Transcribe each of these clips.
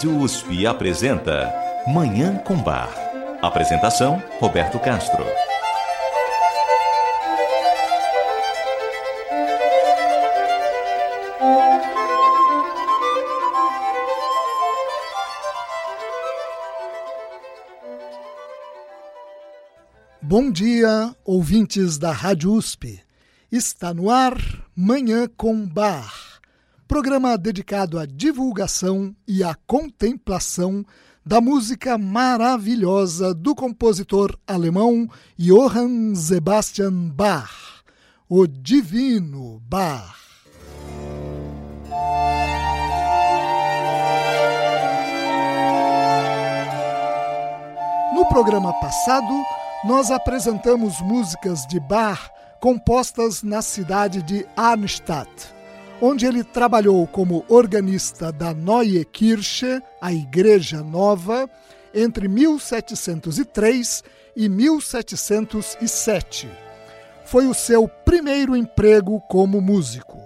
Rádio USP apresenta Manhã com Bar. Apresentação: Roberto Castro. Bom dia, ouvintes da Rádio USP. Está no ar Manhã com Bar programa dedicado à divulgação e à contemplação da música maravilhosa do compositor alemão Johann Sebastian Bach, o Divino Bach. No programa passado, nós apresentamos músicas de Bach compostas na cidade de Arnstadt onde ele trabalhou como organista da Neue Kirche, a Igreja Nova, entre 1703 e 1707. Foi o seu primeiro emprego como músico.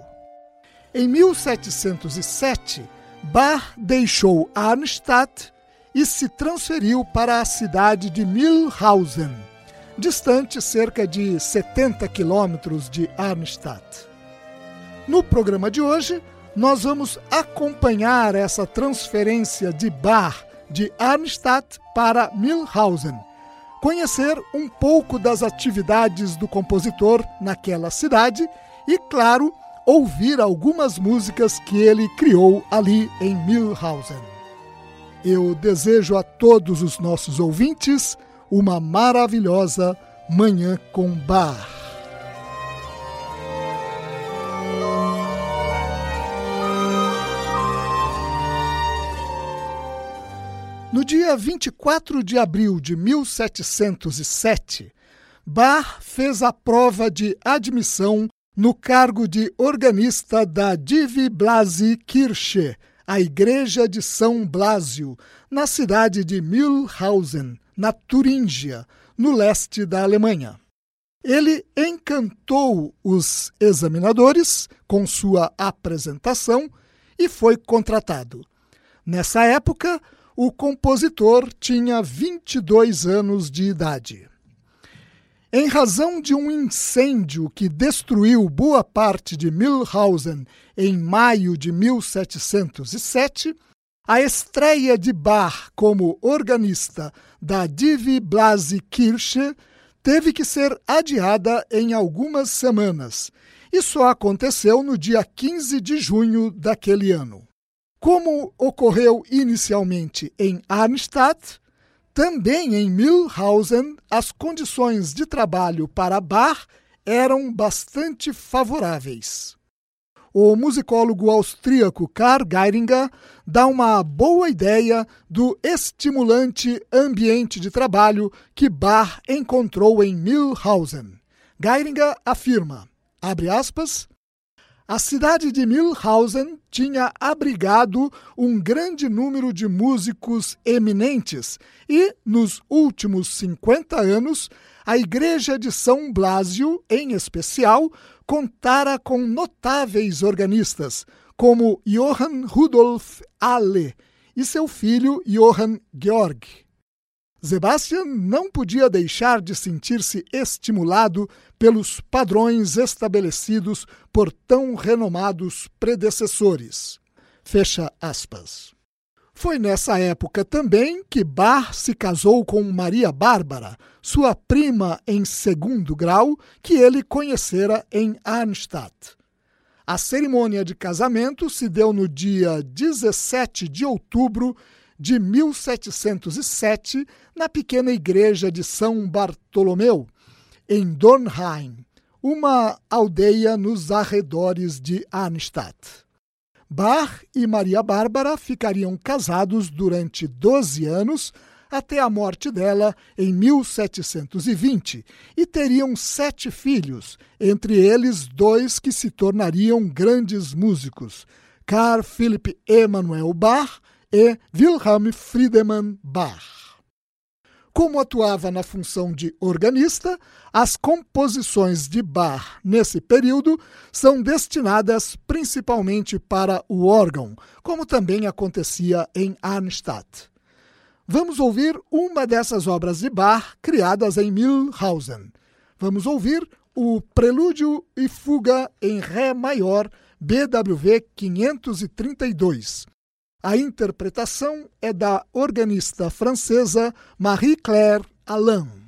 Em 1707, Bach deixou Arnstadt e se transferiu para a cidade de Mühlhausen, distante cerca de 70 quilômetros de Arnstadt. No programa de hoje, nós vamos acompanhar essa transferência de Bach de Arnstadt para Milhausen, conhecer um pouco das atividades do compositor naquela cidade e, claro, ouvir algumas músicas que ele criou ali em Milhausen. Eu desejo a todos os nossos ouvintes uma maravilhosa Manhã com Bach. No dia 24 de abril de 1707, Bach fez a prova de admissão no cargo de organista da Divi Blasi Kirche, a Igreja de São Blasio, na cidade de Mühlhausen, na Turíngia, no leste da Alemanha. Ele encantou os examinadores com sua apresentação e foi contratado. Nessa época, o compositor tinha 22 anos de idade. Em razão de um incêndio que destruiu boa parte de Milhausen em maio de 1707, a estreia de Bach como organista da Divi Blasi Kirche teve que ser adiada em algumas semanas, e aconteceu no dia 15 de junho daquele ano. Como ocorreu inicialmente em Arnstadt, também em Mühlhausen as condições de trabalho para Bach eram bastante favoráveis. O musicólogo austríaco Karl Geiringer dá uma boa ideia do estimulante ambiente de trabalho que Bach encontrou em Mühlhausen. Geiringer afirma, abre aspas, a cidade de Milhausen tinha abrigado um grande número de músicos eminentes e, nos últimos 50 anos, a Igreja de São Blasio, em especial, contara com notáveis organistas, como Johann Rudolf Alle e seu filho Johann Georg. Sebastian não podia deixar de sentir-se estimulado pelos padrões estabelecidos por tão renomados predecessores. Fecha aspas. Foi nessa época também que Bach se casou com Maria Bárbara, sua prima em segundo grau, que ele conhecera em Arnstadt. A cerimônia de casamento se deu no dia 17 de outubro de 1707 na pequena igreja de São Bartolomeu, em Dornheim, uma aldeia nos arredores de Arnstadt. Bach e Maria Bárbara ficariam casados durante 12 anos até a morte dela em 1720 e teriam sete filhos, entre eles dois que se tornariam grandes músicos: Carl Philipp Emanuel Bach e Wilhelm Friedemann Bach. Como atuava na função de organista, as composições de Bach nesse período são destinadas principalmente para o órgão, como também acontecia em Arnstadt. Vamos ouvir uma dessas obras de Bach criadas em Mühlhausen. Vamos ouvir o Prelúdio e Fuga em Ré maior, BWV 532. A interpretação é da organista francesa Marie-Claire Alain.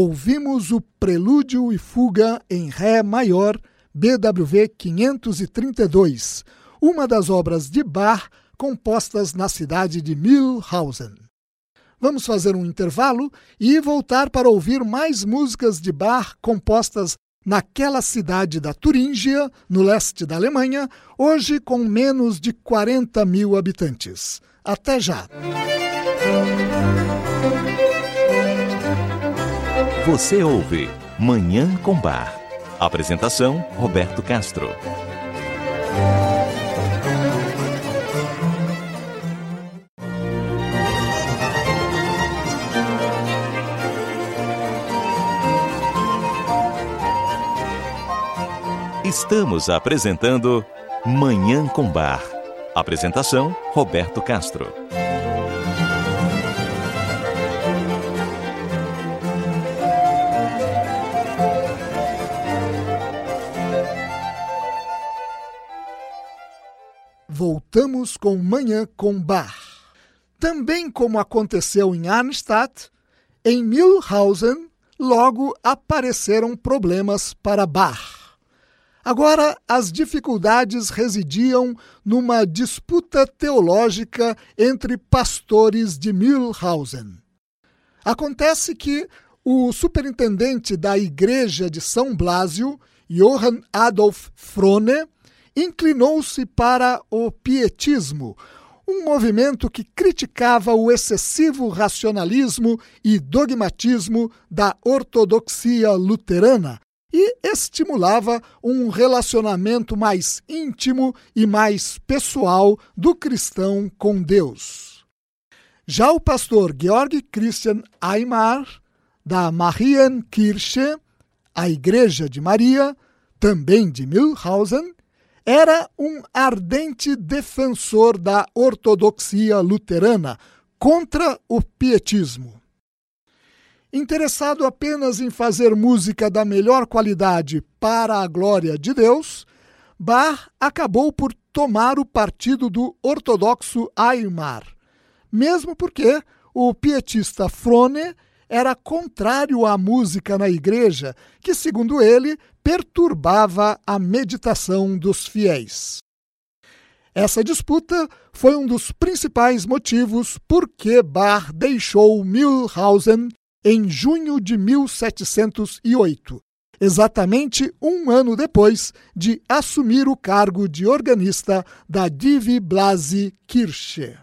Ouvimos o Prelúdio e Fuga em Ré maior, BWV 532, uma das obras de Bach compostas na cidade de Mühlhausen. Vamos fazer um intervalo e voltar para ouvir mais músicas de Bach compostas naquela cidade da Turíngia, no leste da Alemanha, hoje com menos de 40 mil habitantes. Até já! Você ouve Manhã com Bar. Apresentação: Roberto Castro. Estamos apresentando Manhã com Bar. Apresentação: Roberto Castro. Voltamos com Manhã com Bar. Também como aconteceu em Arnstadt, em Mühlhausen logo apareceram problemas para Bach. Agora, as dificuldades residiam numa disputa teológica entre pastores de Mühlhausen. Acontece que o superintendente da igreja de São Blasio, Johann Adolf Frone, inclinou-se para o pietismo, um movimento que criticava o excessivo racionalismo e dogmatismo da ortodoxia luterana e estimulava um relacionamento mais íntimo e mais pessoal do cristão com Deus. Já o pastor Georg Christian Aymar, da Marienkirche, a Igreja de Maria, também de Mühlhausen, era um ardente defensor da ortodoxia luterana contra o pietismo. Interessado apenas em fazer música da melhor qualidade para a glória de Deus, Bach acabou por tomar o partido do ortodoxo Aymar, mesmo porque o pietista Frone era contrário à música na igreja, que, segundo ele, perturbava a meditação dos fiéis. Essa disputa foi um dos principais motivos por que Bach deixou Mühlhausen em junho de 1708, exatamente um ano depois de assumir o cargo de organista da Divi Blasi Kirche.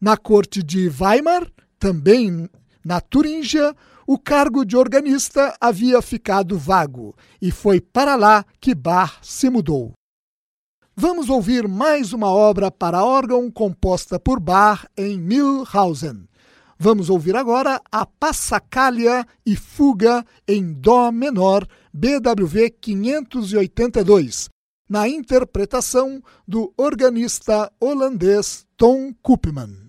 Na corte de Weimar, também na Turíngia, o cargo de organista havia ficado vago e foi para lá que Bach se mudou. Vamos ouvir mais uma obra para órgão composta por Bach em Mühlhausen. Vamos ouvir agora a Passacalha e Fuga em Dó menor, BWV 582, na interpretação do organista holandês Tom Koopman.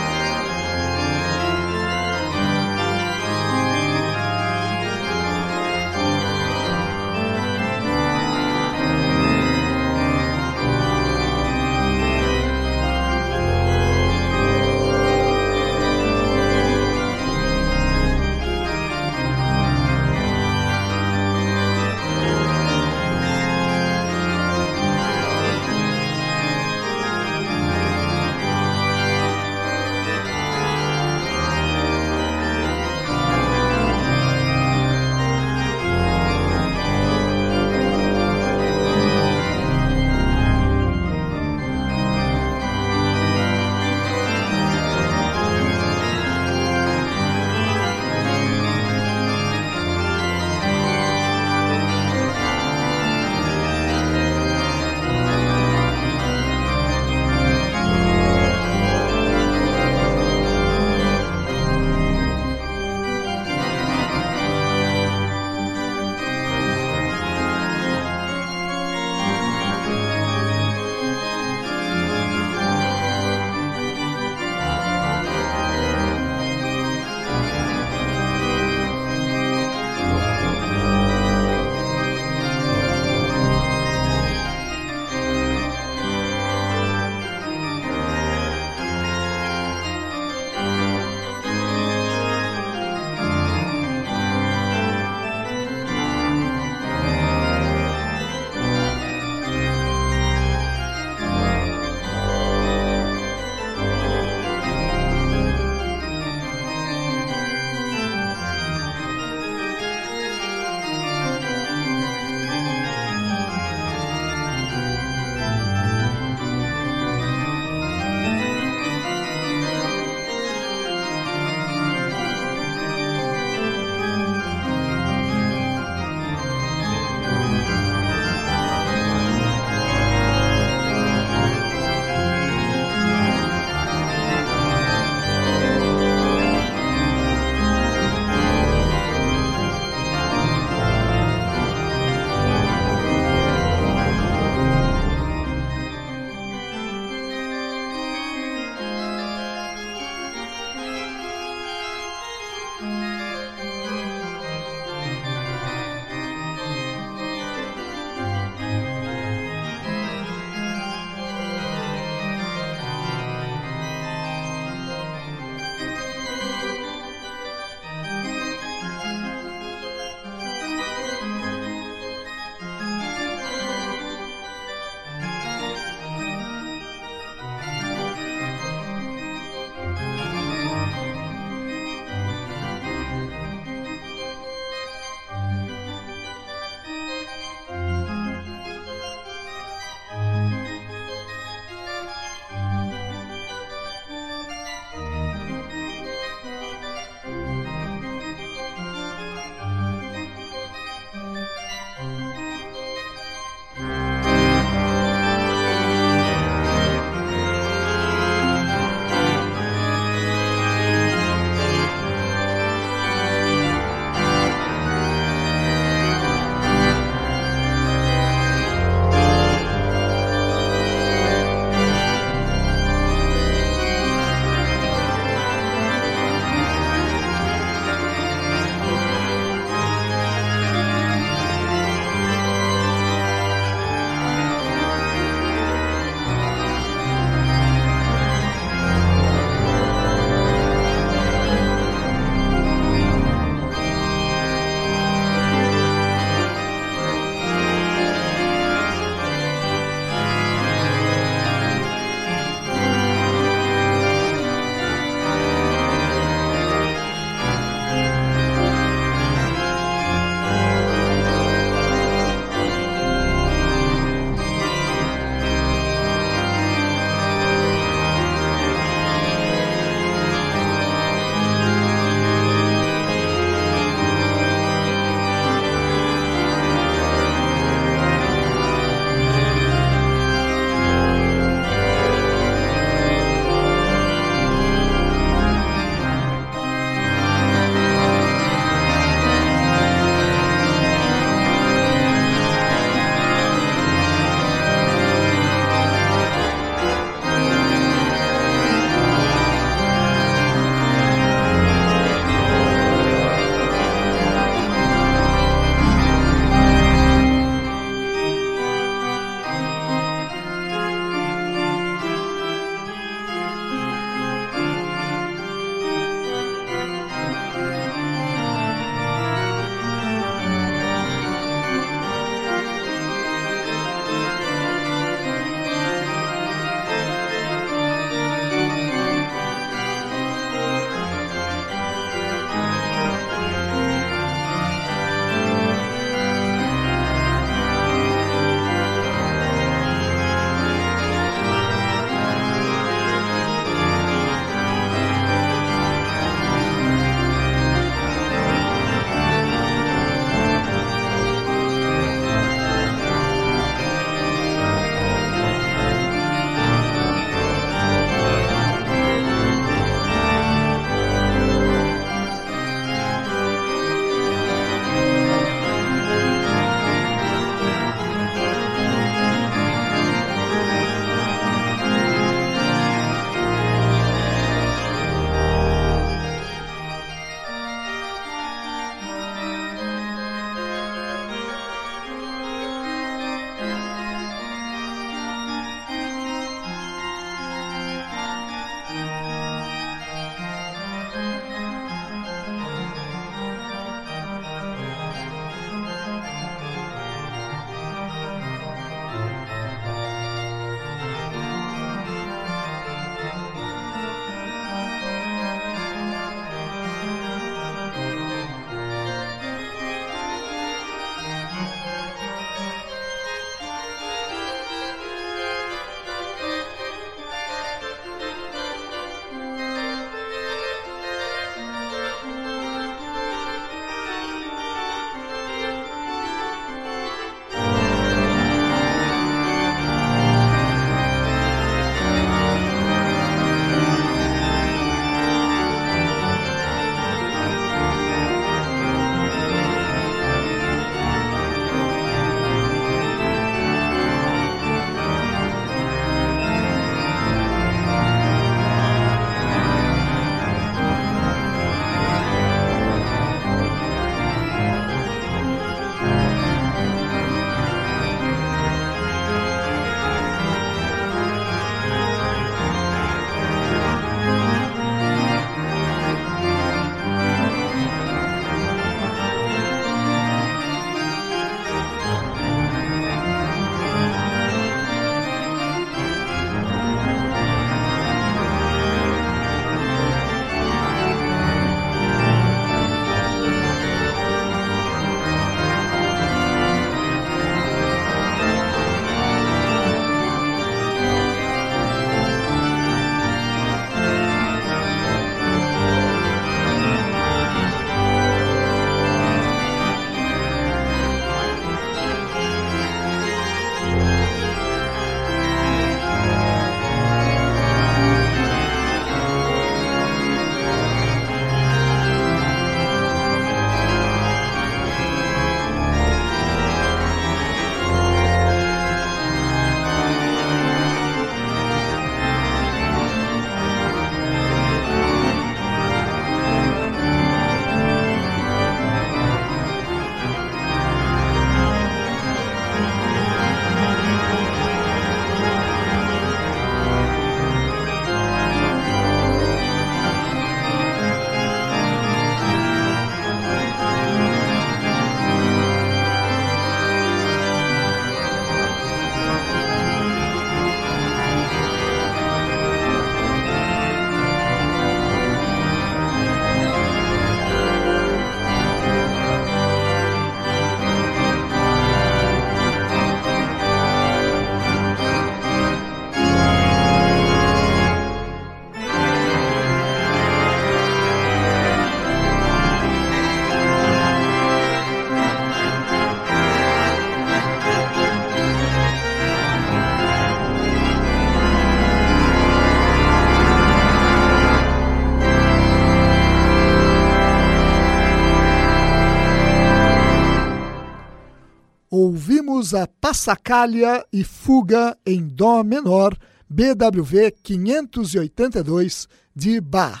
Passacaglia e Fuga em Dó menor, BWV 582 de Bach.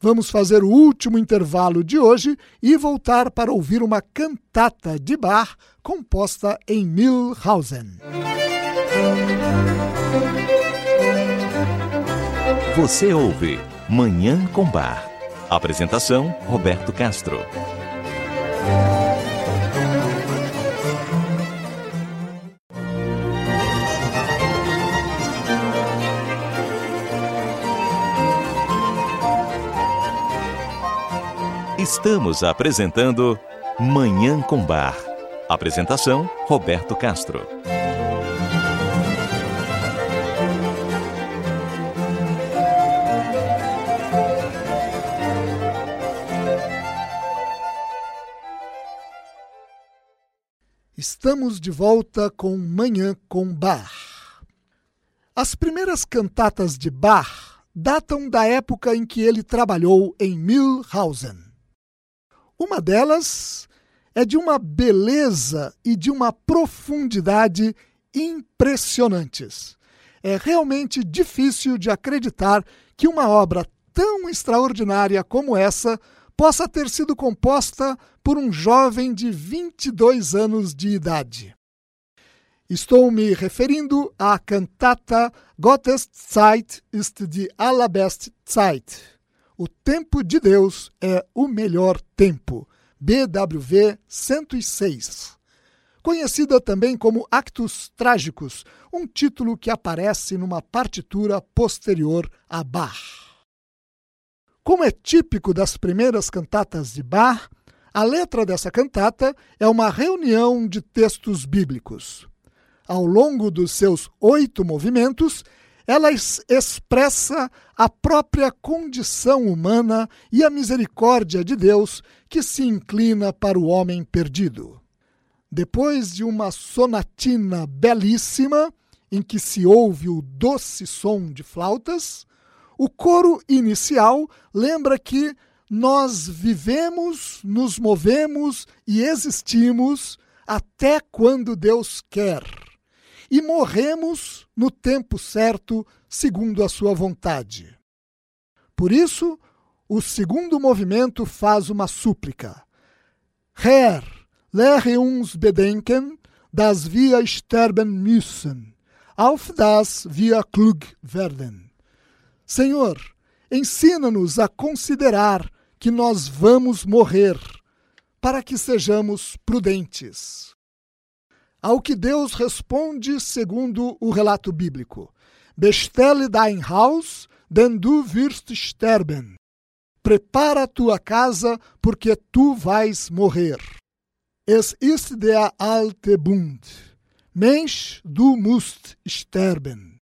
Vamos fazer o último intervalo de hoje e voltar para ouvir uma cantata de Bach composta em Milhausen. Você ouve Manhã com Bar. Apresentação: Roberto Castro. Estamos apresentando Manhã com Bar. Apresentação: Roberto Castro. Estamos de volta com Manhã com Bach. As primeiras cantatas de Bach datam da época em que ele trabalhou em Milhausen. Uma delas é de uma beleza e de uma profundidade impressionantes. É realmente difícil de acreditar que uma obra tão extraordinária como essa possa ter sido composta por um jovem de 22 anos de idade. Estou me referindo à cantata Gottes Zeit ist die allerbeste Zeit o tempo de Deus é o melhor tempo. BWV 106. Conhecida também como Actos Trágicos, um título que aparece numa partitura posterior a Bach. Como é típico das primeiras cantatas de Bach, a letra dessa cantata é uma reunião de textos bíblicos. Ao longo dos seus oito movimentos, ela expressa a própria condição humana e a misericórdia de Deus que se inclina para o homem perdido. Depois de uma sonatina belíssima, em que se ouve o doce som de flautas, o coro inicial lembra que nós vivemos, nos movemos e existimos até quando Deus quer e morremos no tempo certo, segundo a sua vontade. Por isso, o segundo movimento faz uma súplica. Herr, lehre uns bedenken, dass wir sterben müssen, auf das wir klug werden. Senhor, ensina-nos a considerar que nós vamos morrer, para que sejamos prudentes. Ao que Deus responde segundo o relato bíblico: Bestelle dein Haus, denn du wirst sterben. Prepara tua casa, porque tu vais morrer. Es ist der alte Bund. Mensch, du musst sterben.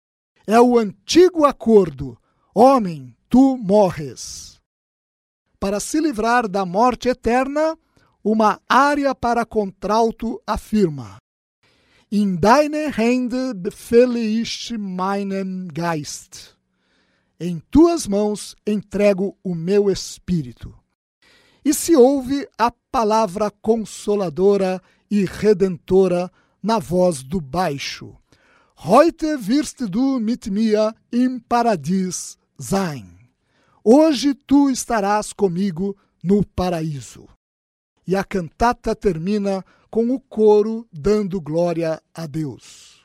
É o antigo acordo. Homem, tu morres. Para se livrar da morte eterna, uma área para contralto afirma: In deine Hände befehle ich meinen Geist. Em tuas mãos entrego o meu espírito. E se ouve a palavra consoladora e redentora na voz do baixo. Heute wirst du mit mir im Paradies sein. Hoje tu estarás comigo no paraíso. E a cantata termina com o coro dando glória a Deus.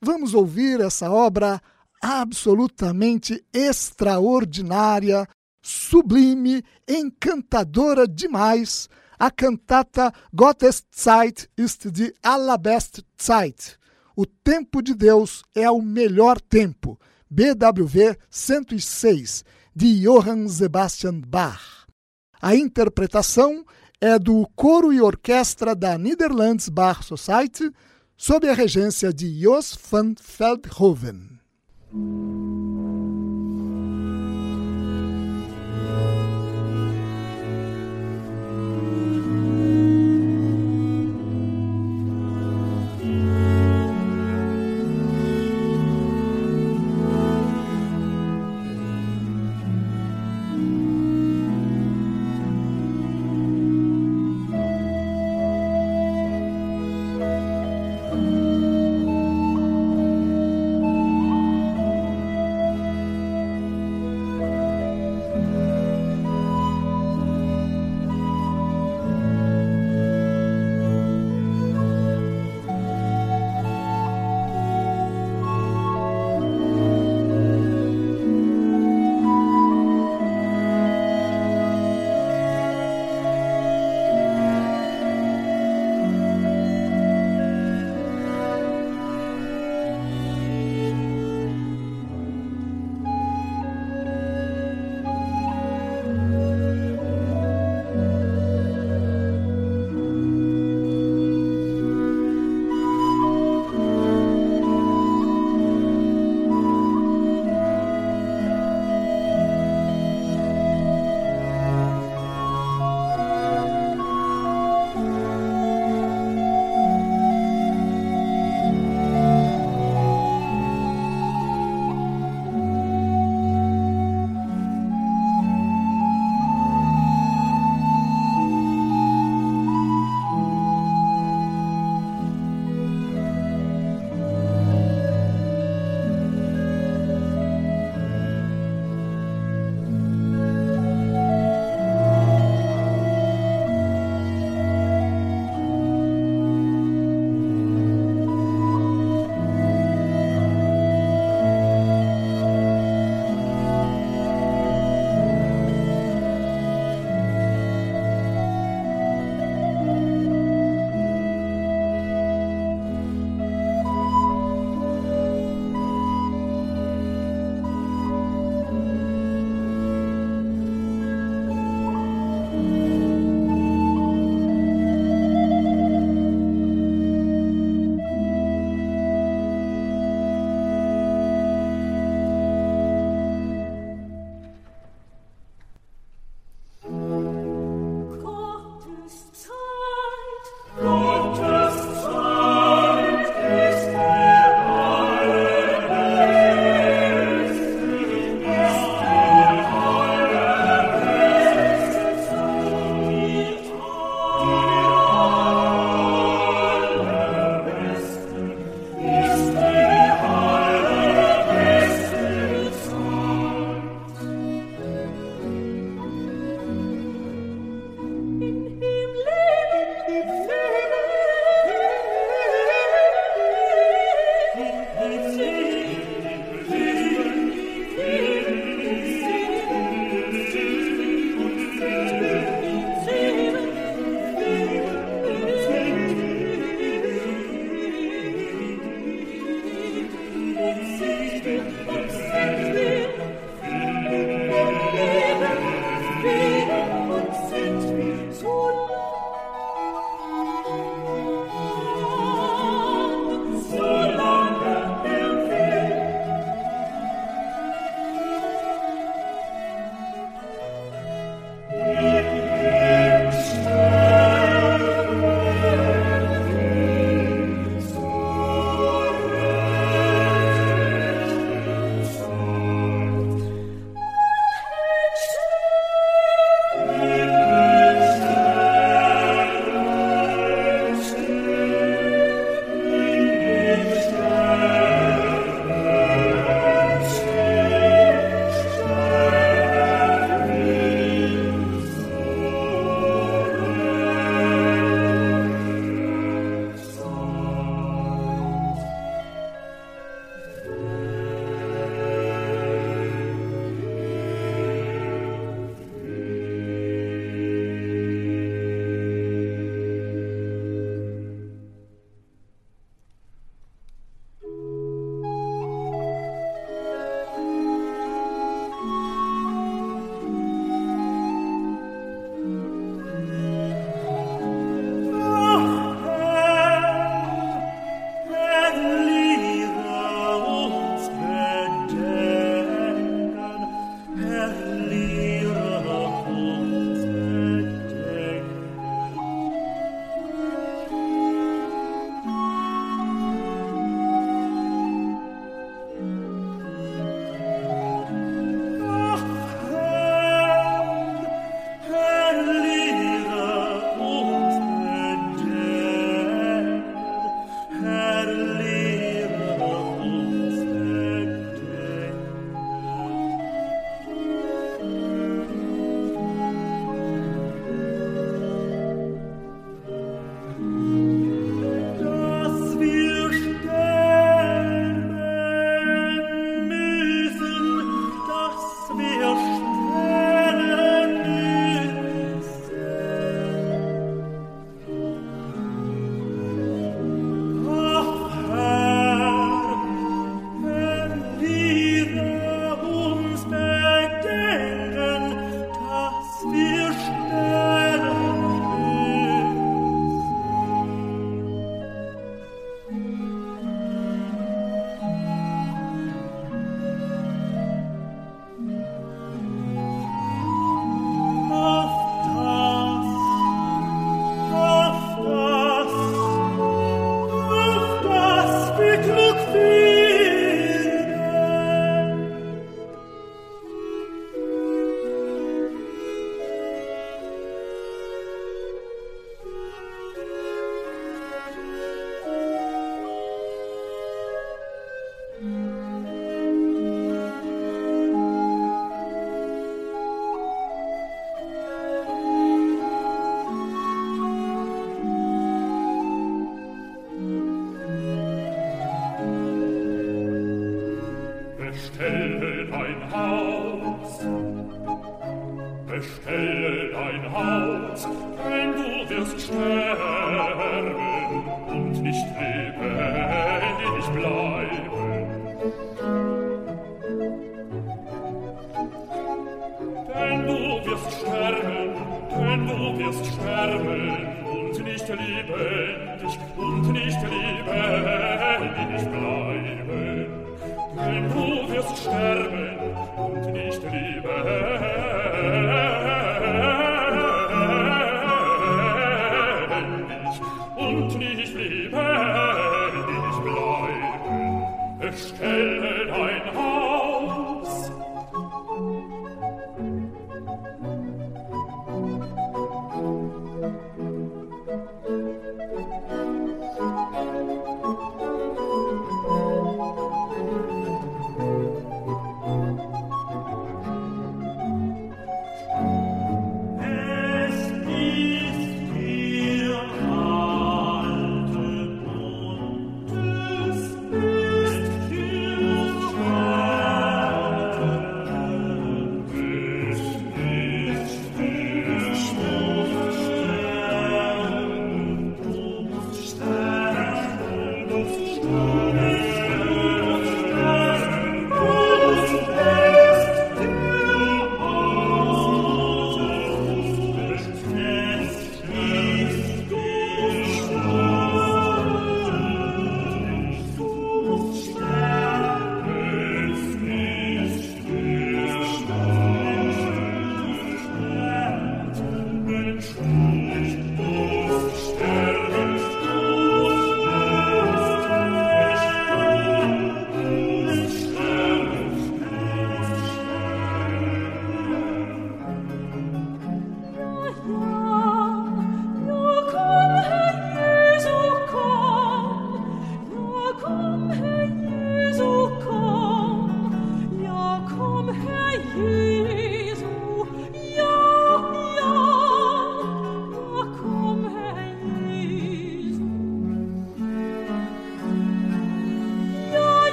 Vamos ouvir essa obra absolutamente extraordinária, sublime, encantadora demais, a cantata Gottes Zeit ist die allerbeste Zeit. O tempo de Deus é o melhor tempo. BWV 106, de Johann Sebastian Bach. A interpretação é do coro e orquestra da Netherlands Bar Society, sob a regência de Jos van Veldhoven.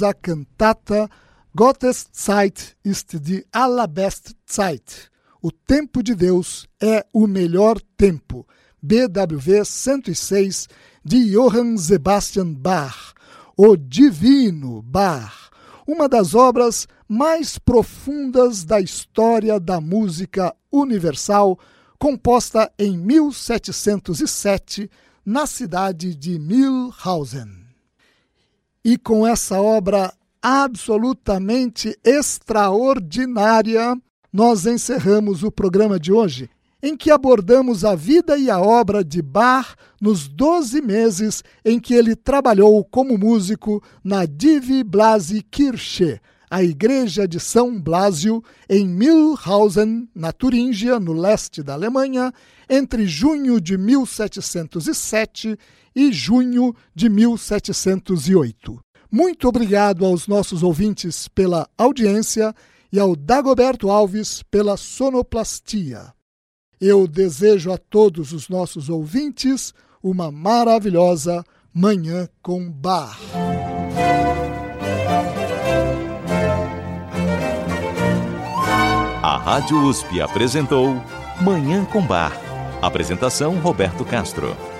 A cantata Gottes Zeit ist die allerbeste Zeit. O tempo de Deus é o melhor tempo. BWV 106 de Johann Sebastian Bach, o Divino Bach, uma das obras mais profundas da história da música universal, composta em 1707 na cidade de Milhausen. E com essa obra absolutamente extraordinária, nós encerramos o programa de hoje, em que abordamos a vida e a obra de Bach nos 12 meses em que ele trabalhou como músico na Divi Blasi Kirche, a igreja de São Blasio, em Milhausen, na Turíngia, no leste da Alemanha, entre junho de 1707 e junho de 1708. Muito obrigado aos nossos ouvintes pela audiência e ao Dagoberto Alves pela sonoplastia. Eu desejo a todos os nossos ouvintes uma maravilhosa Manhã com Bar. A Rádio USP apresentou Manhã com Bar. Apresentação Roberto Castro.